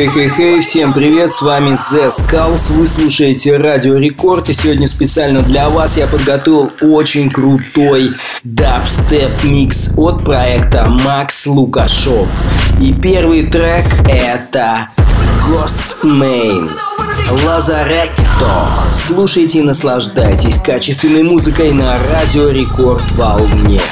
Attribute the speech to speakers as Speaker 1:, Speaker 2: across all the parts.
Speaker 1: Хей-хей-хей, всем привет, с вами The Skulls, вы слушаете Радио Рекорд, и сегодня специально для вас я подготовил очень крутой дабстеп микс от проекта Макс Лукашов. И первый трек это Ghostemane. Lazaretto. Слушайте и наслаждайтесь качественной музыкой на Радио Рекорд волне.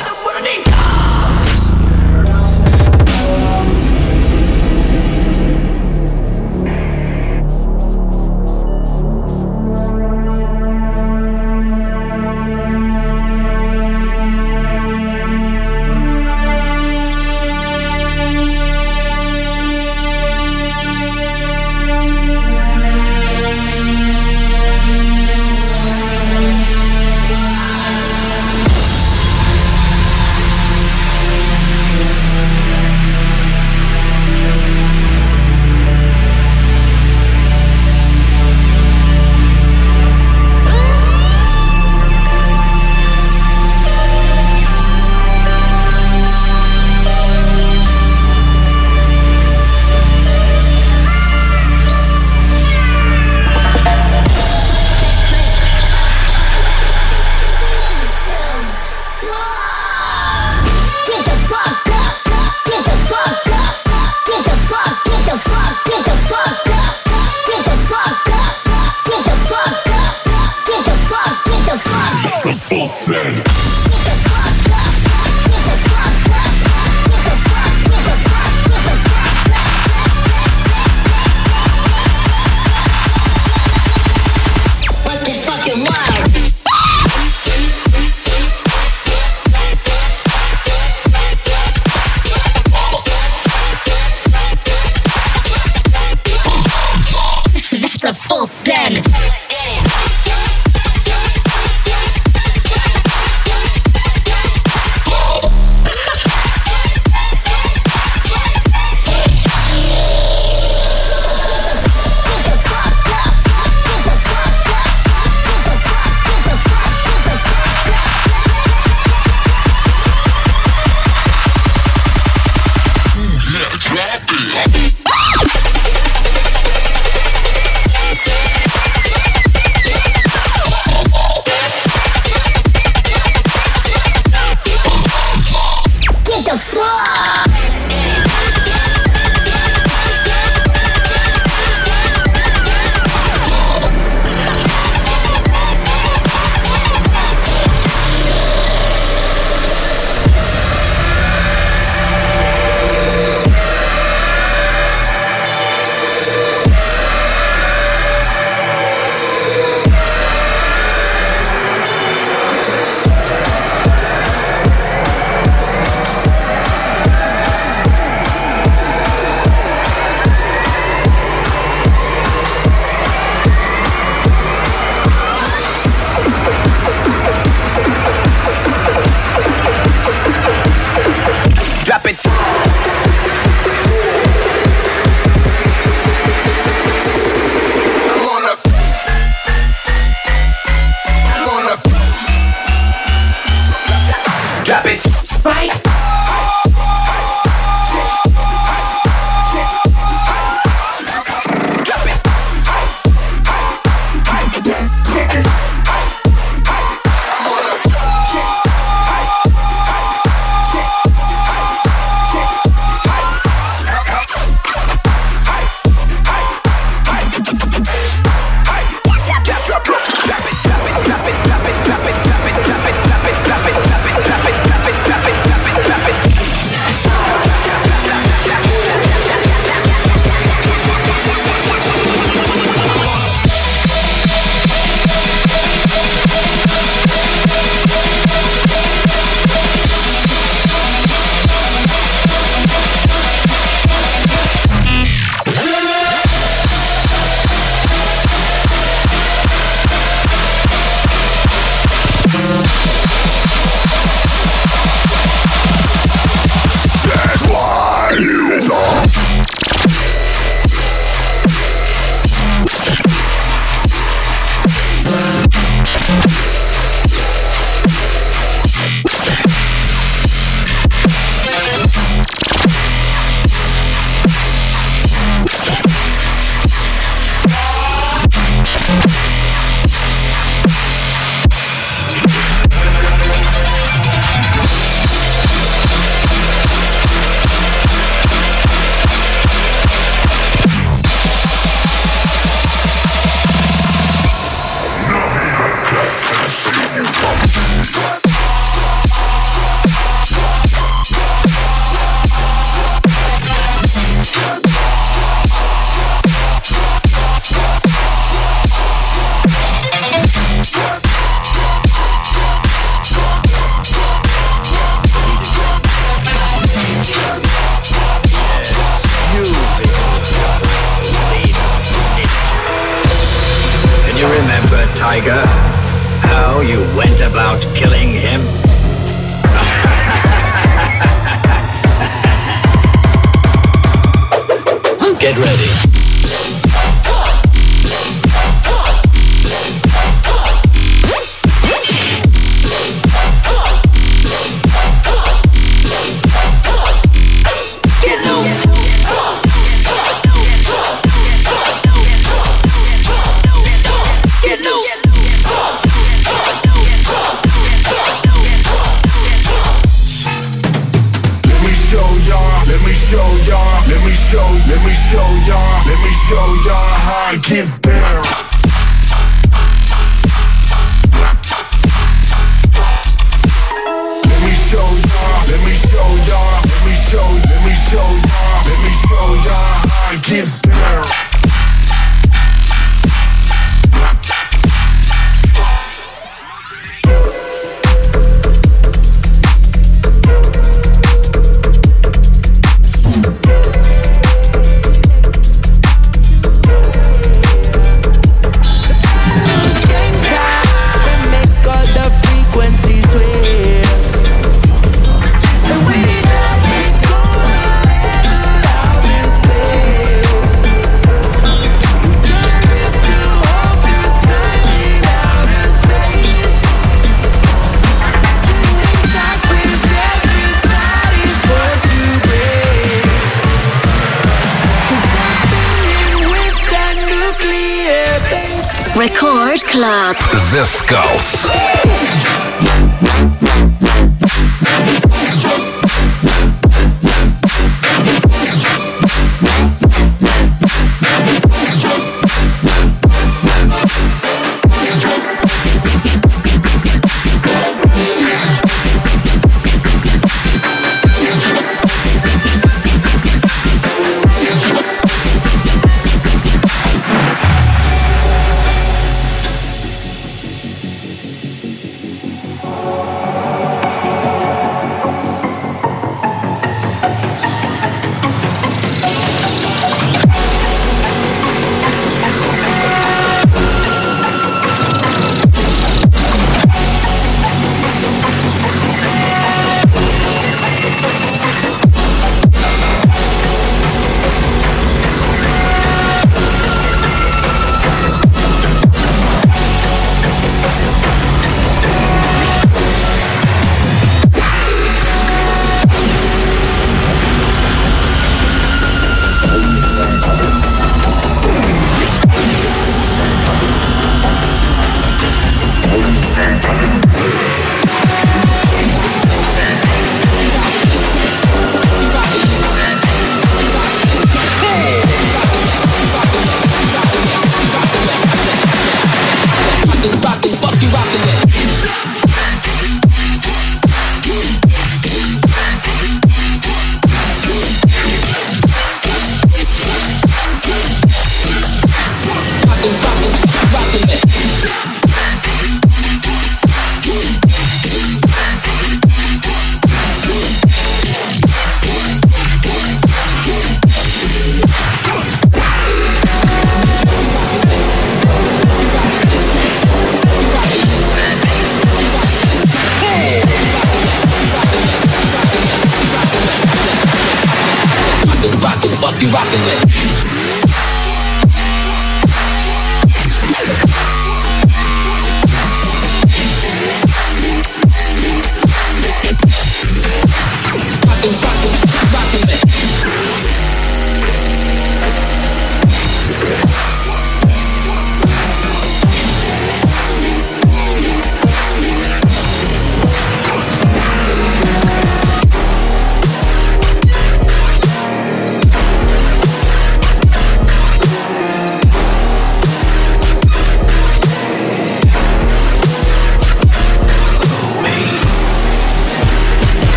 Speaker 2: The Skulls.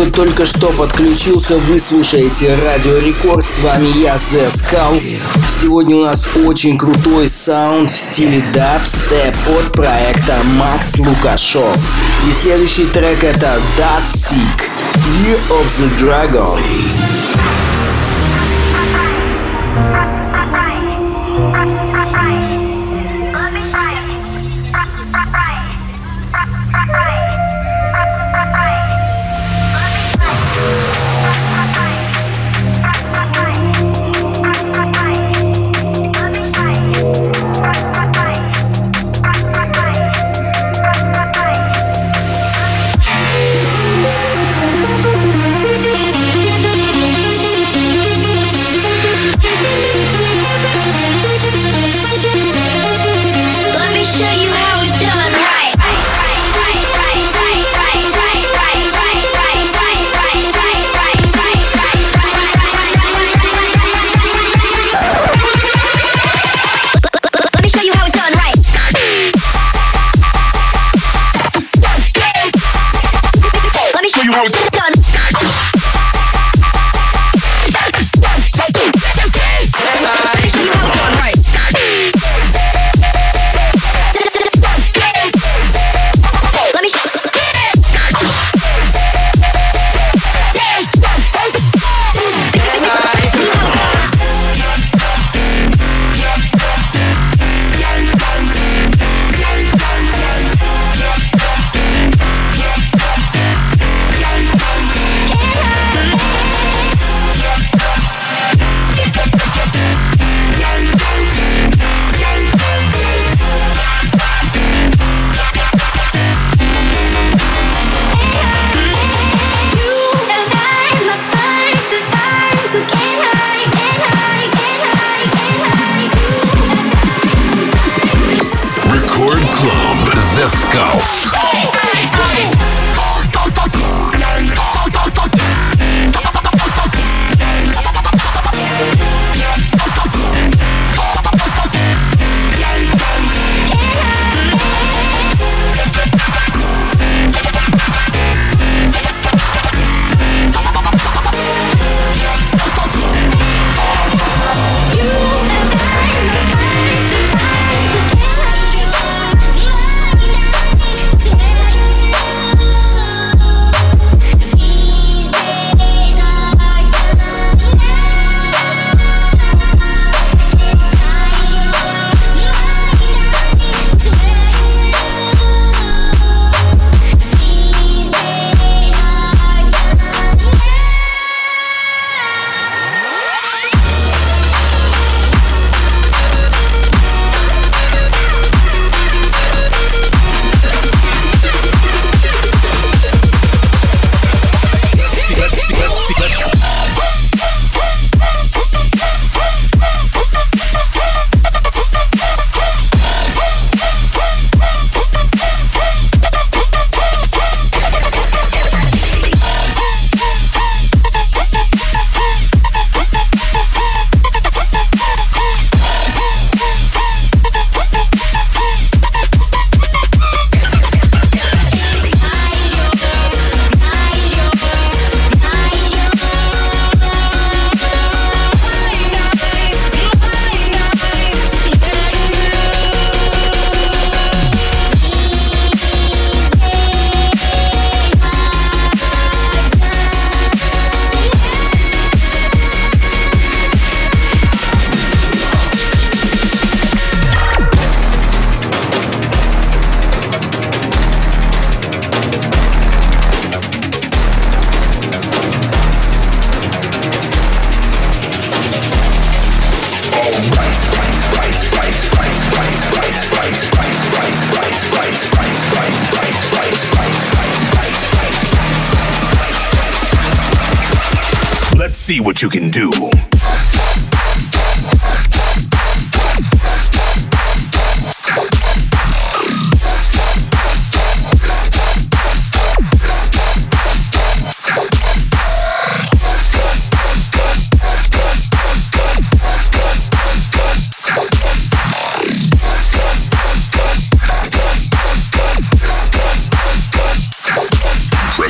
Speaker 1: Кто только что подключился, вы слушаете Радио Рекорд. С вами я, The Skulls. Сегодня у нас очень крутой саунд в стиле дабстеп от проекта Макс Лукашов. И следующий трек это That Sick, Year of the Dragon.
Speaker 3: house.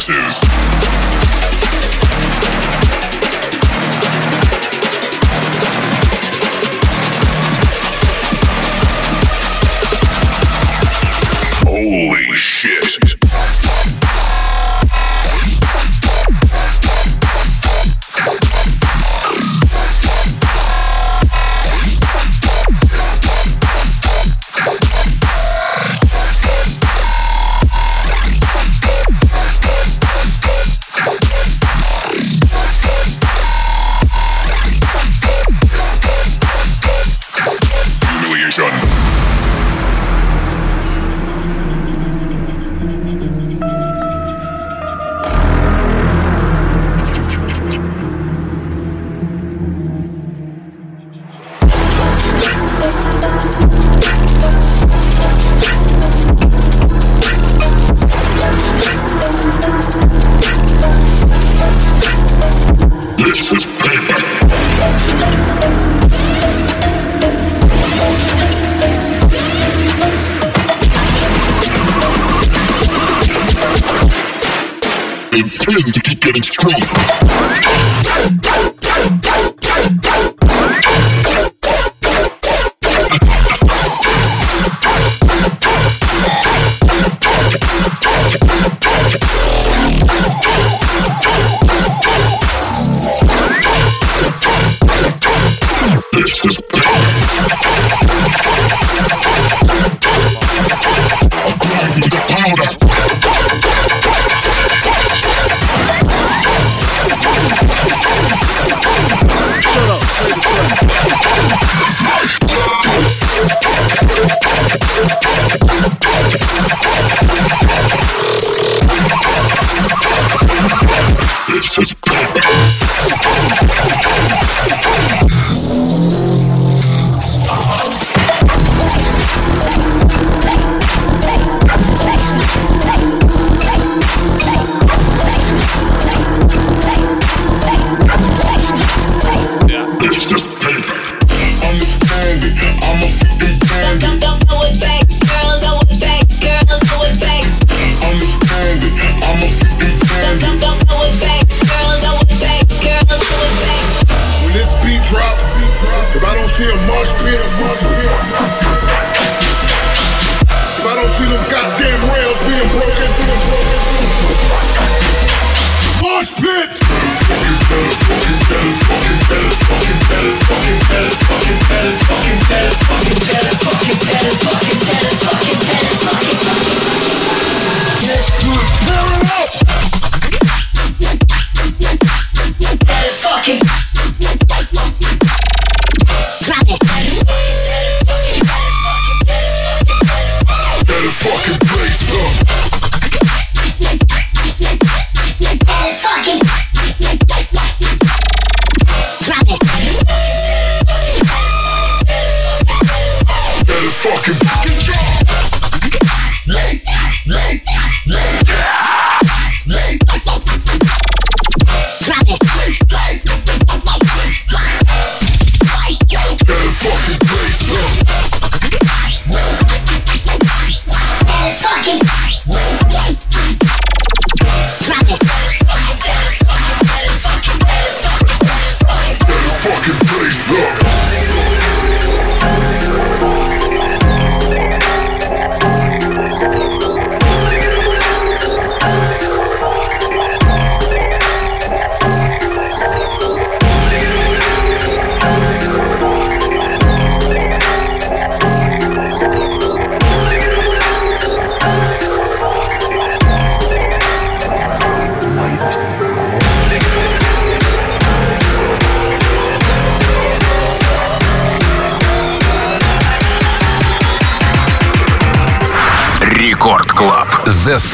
Speaker 4: ashes.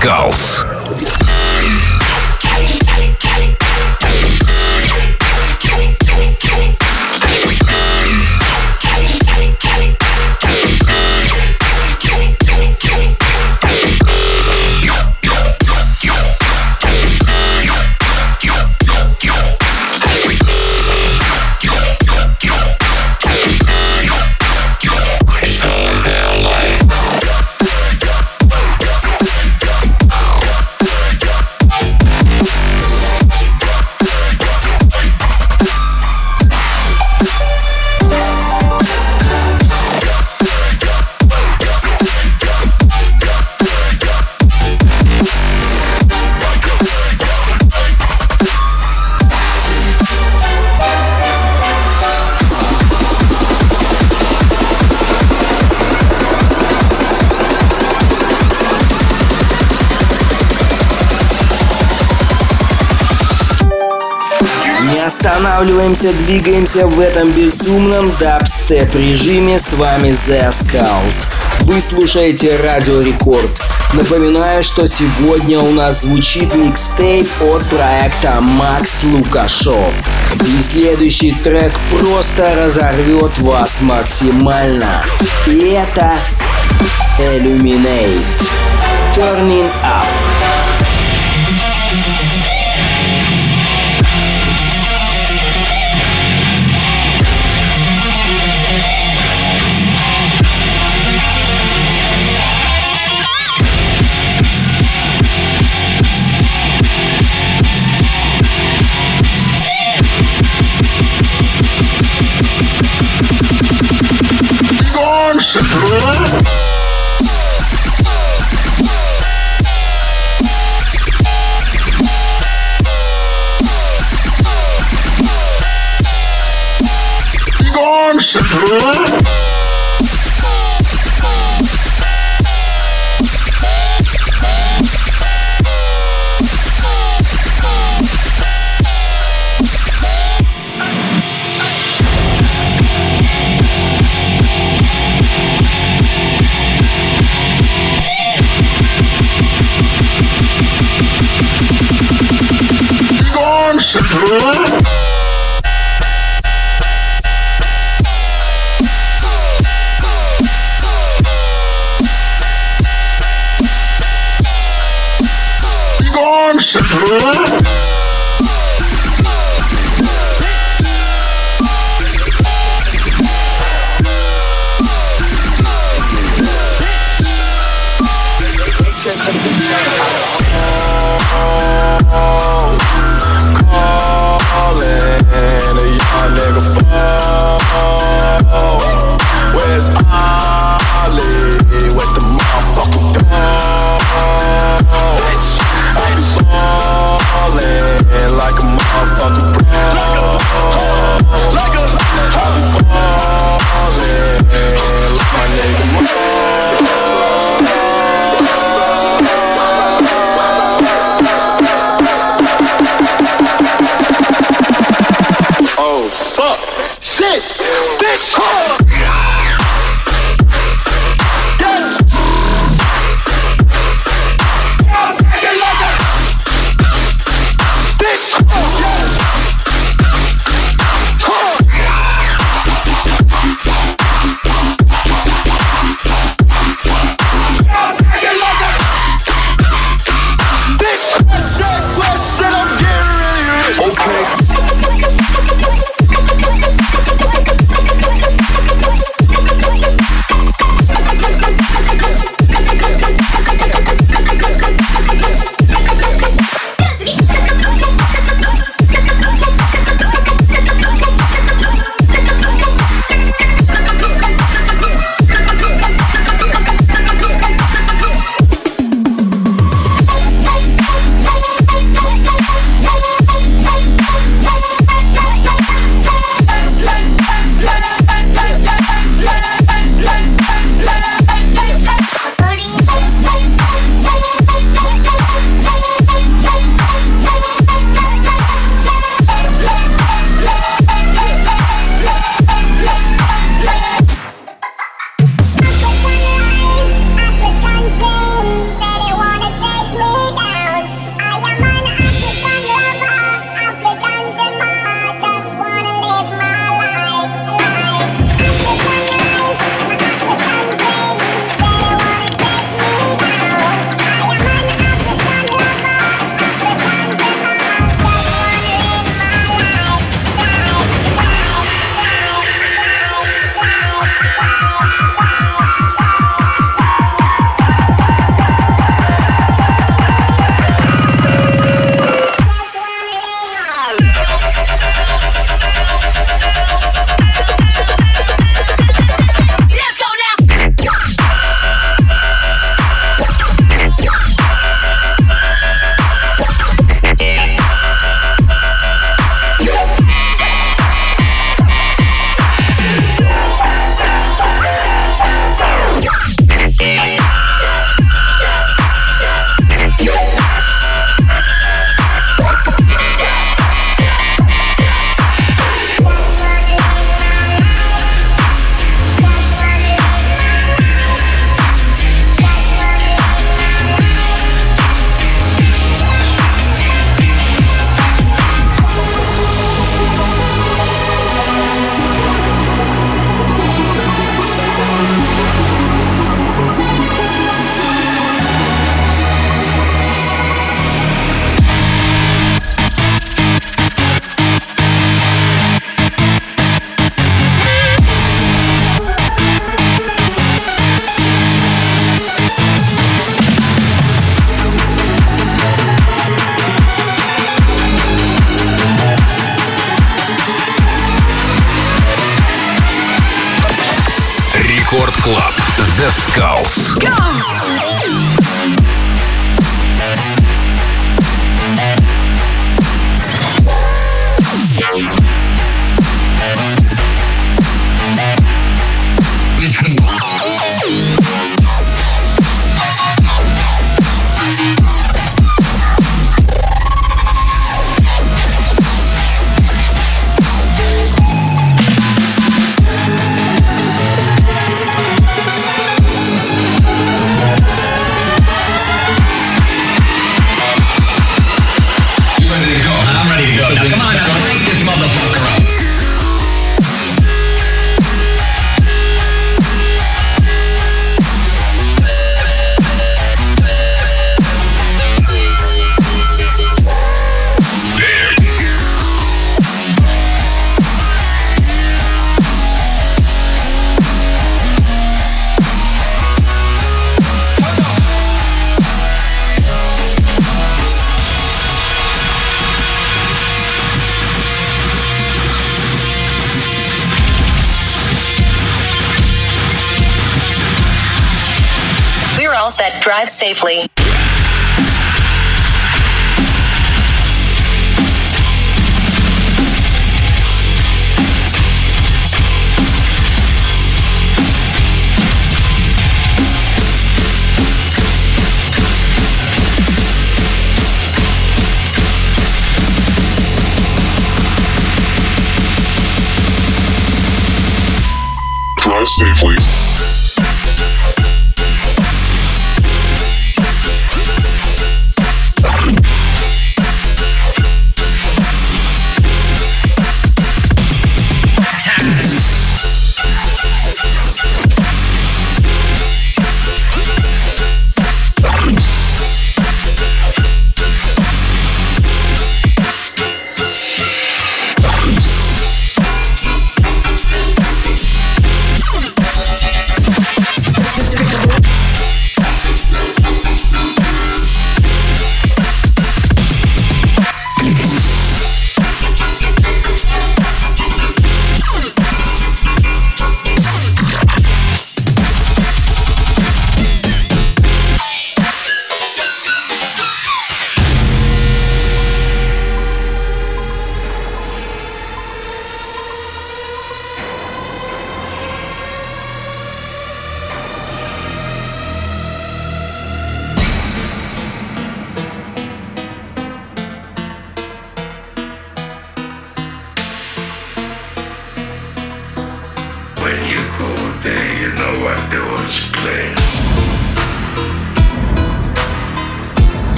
Speaker 4: Gulls.
Speaker 1: Останавливаемся, двигаемся в этом безумном дабстеп режиме. С вами The Skulls. Вы слушаете Радио Рекорд. Напоминаю, что сегодня у нас звучит микстейп от проекта Макс Лукашов. И следующий трек просто разорвет вас максимально. И это Illuminate. Turning Up. Рекорд Клаб.
Speaker 3: The Skulls. Go!
Speaker 5: Safely.
Speaker 6: Drive safely.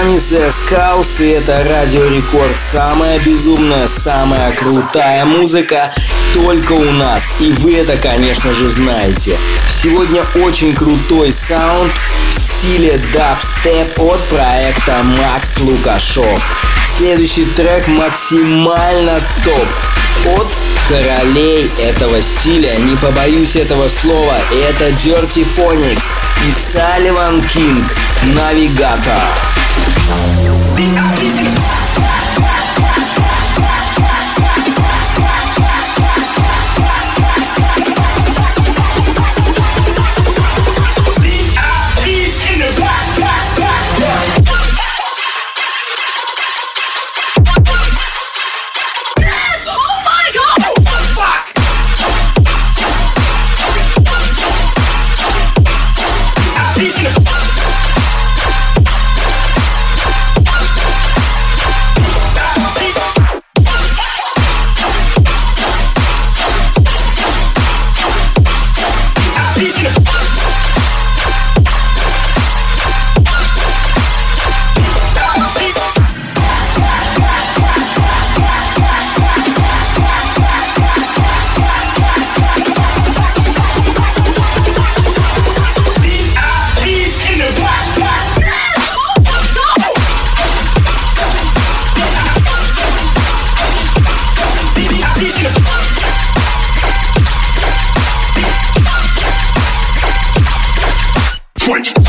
Speaker 1: The Skulls, и это Радио Рекорд. Самая безумная, самая крутая музыка только у нас. И вы это, конечно же, знаете. Сегодня очень крутой саунд в стиле дабстеп от проекта Макс Лукашов. Следующий трек максимально топ от королей этого стиля, не побоюсь этого слова, это Dirty Phonics и Салливан Кинг, Навигатор.
Speaker 5: The artist. What?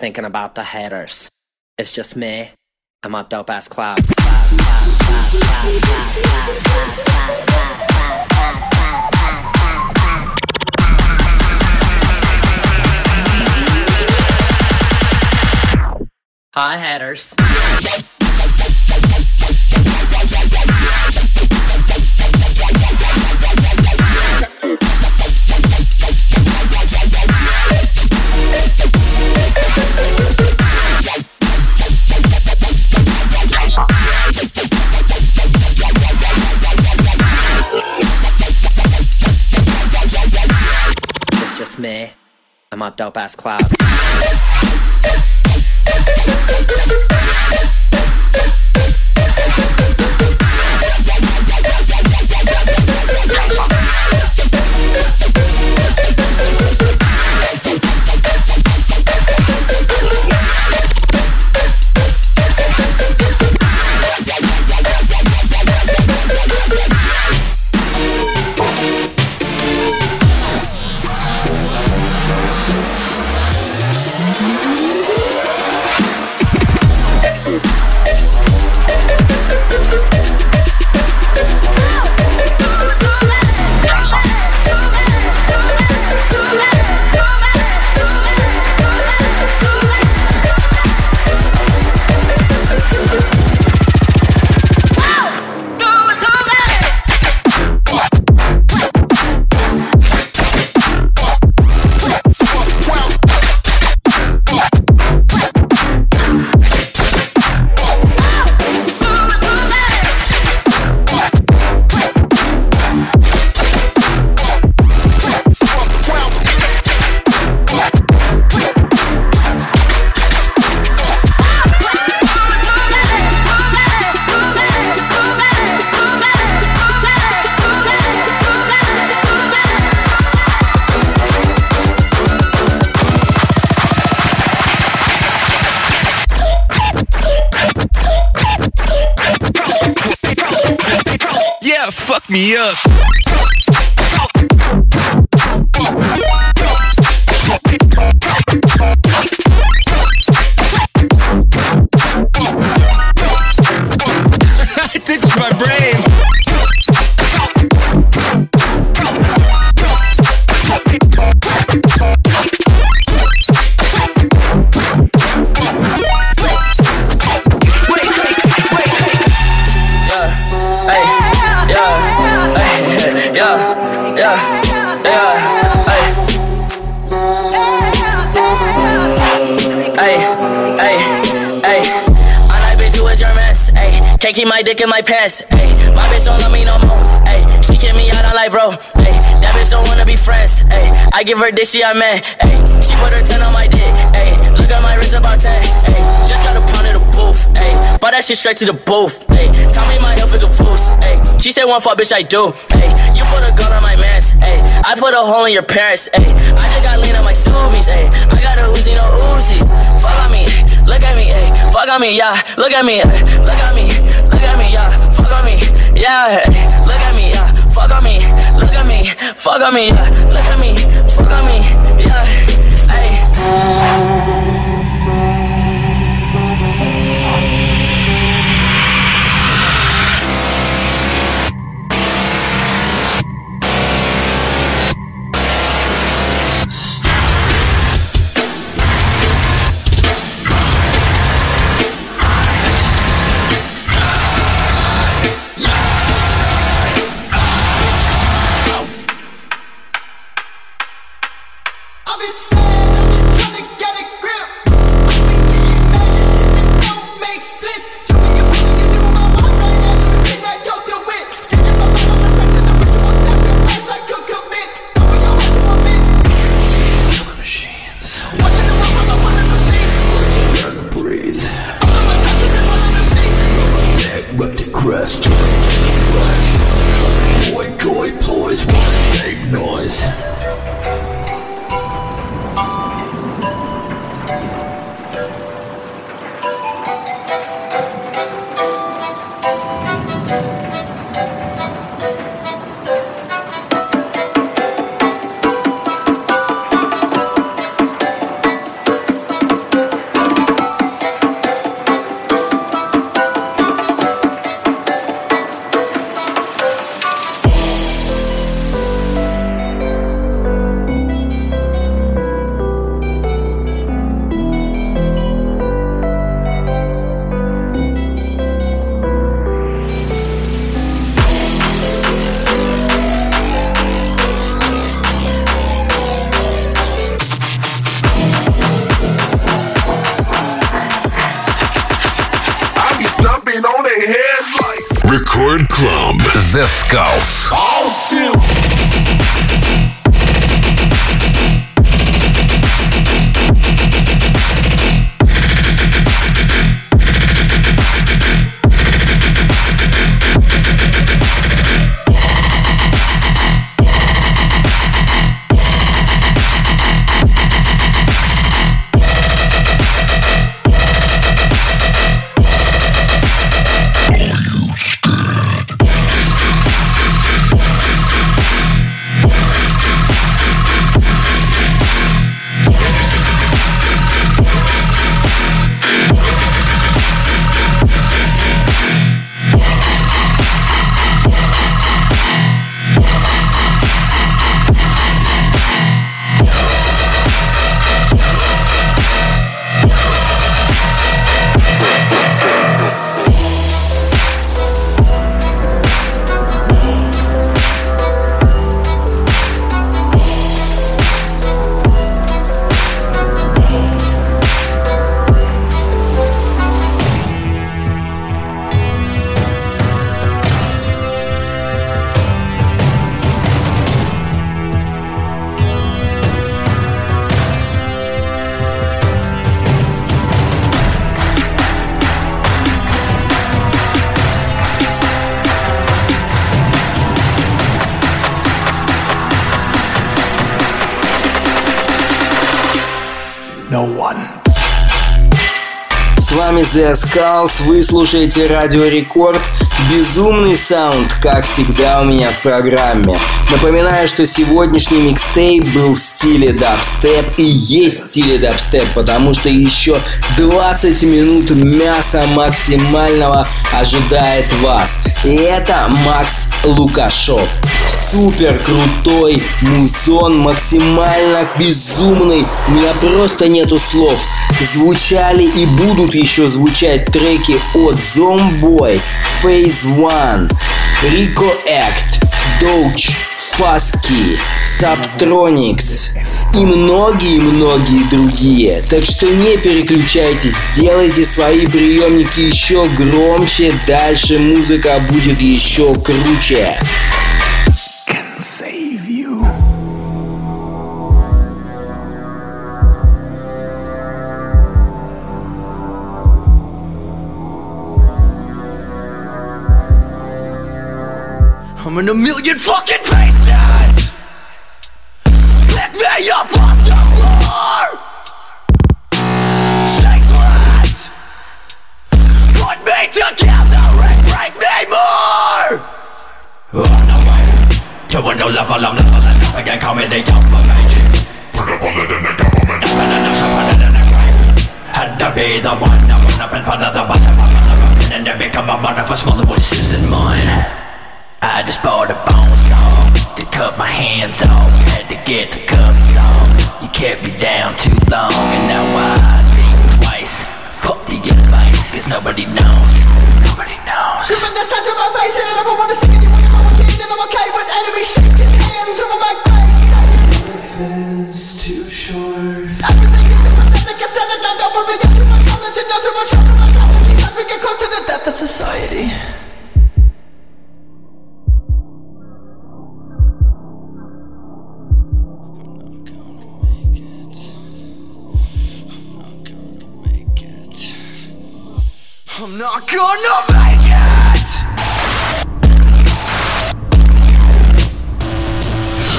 Speaker 5: Thinking about the haters. It's just me and my dope ass clouds. Hi, haters. My up ass clouds.
Speaker 7: Me up. My dick in my pants. Ayy, my bitch don't love me no more. Ayy, she kick me out on life, bro. Ayy, that bitch don't wanna be friends. Ayy, I give her dick, she a man. Ayy, she put her 10 on my dick. Ayy, look at my wrist about 10. Ayy, just got a pound in the booth. Bought that shit straight to the booth. Ayy, tell me my health is a fool. Ayy, she said one fuck, bitch, I do. Ayy, you put a gun on my mans. Ayy, I put a hole in your parents. Ayy, I just got lean on my Subies. Ayy, I got a Uzi, no Uzi. Fuck on me, look at me. Fuck on me, yeah. Look at me, look at me, look at me, yeah. Fuck on me, yeah. Look at me, yeah. Fuck on me, look at me, fuck on me, yeah. Look at me, fuck on me, yeah. Ayy.
Speaker 3: The Skulls,
Speaker 1: вы слушаете Радио Рекорд. Безумный саунд, как всегда у меня в программе. Напоминаю, что сегодняшний микстейп был в стиле дабстеп и есть в стиле дабстеп, потому что еще 20 минут мяса максимального ожидает вас. И это Макс Лукашов. Супер крутой музон, максимально безумный. У меня просто нету слов. Звучали и будут еще звучать треки от Zomboy, Phase One, Rico Act, Doge, Фаски, Subtronics и многие-многие другие. Так что не переключайтесь, делайте свои приемники еще громче, дальше музыка будет еще круче.
Speaker 8: I'm in a million fucking pieces. Put me together and break me more. On the way to a new level, I'm leveling up again, call me the alpha mage.
Speaker 6: Put a bullet in the government.
Speaker 8: Nothing in the put it in the grave. Had to be the one that went up in front of the bus and I'm gonna and then become a mother for smaller voices in mine. I just bought a bone saw to cut my hands off. Had to get the cuffs off. You kept me down too long, and now I think twice. Fuck the advice, cause nobody knows. Nobody knows.
Speaker 9: Giving the sound to my face, and I never wanna sing it. You wanna go again, and I'm okay with enemy shaking hands over my face. Life is too short. Everything is sympathetic, it's standing down, don't worry. Yes, my knowledge and knows so much. I'm not As we get close to the death of society.
Speaker 8: I'm not gonna make it!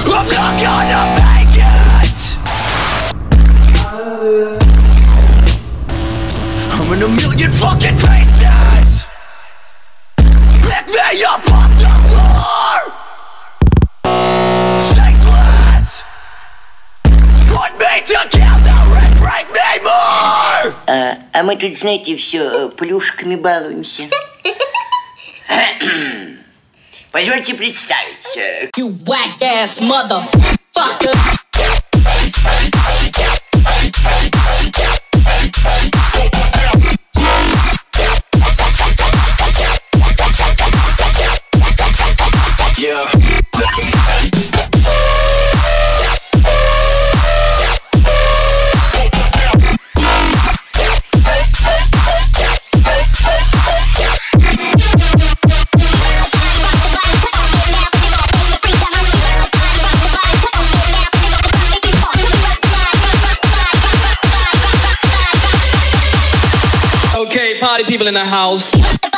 Speaker 8: I'm not gonna make it! I'm in a million fucking pieces! Pick me up off the floor!
Speaker 10: А, а мы тут, знаете, все плюшками балуемся. Позвольте представиться.
Speaker 11: You whack ass motherfucker.
Speaker 12: People in the house.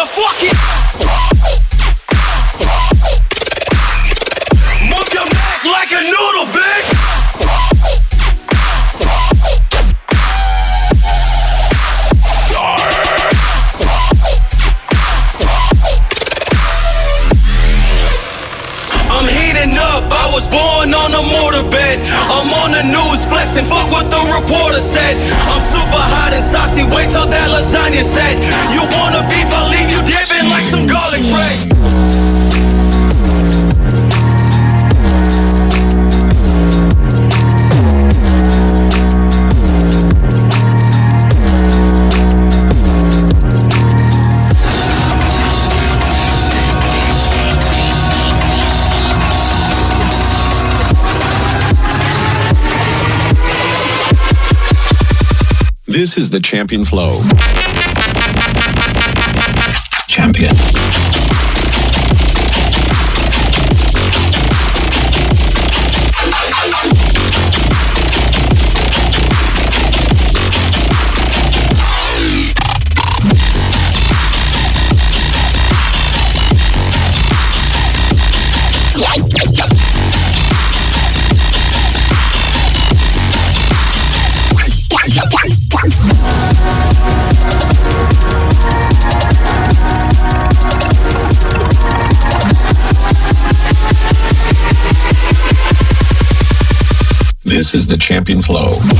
Speaker 13: motherfucking. Is the champion flow.
Speaker 1: been slow.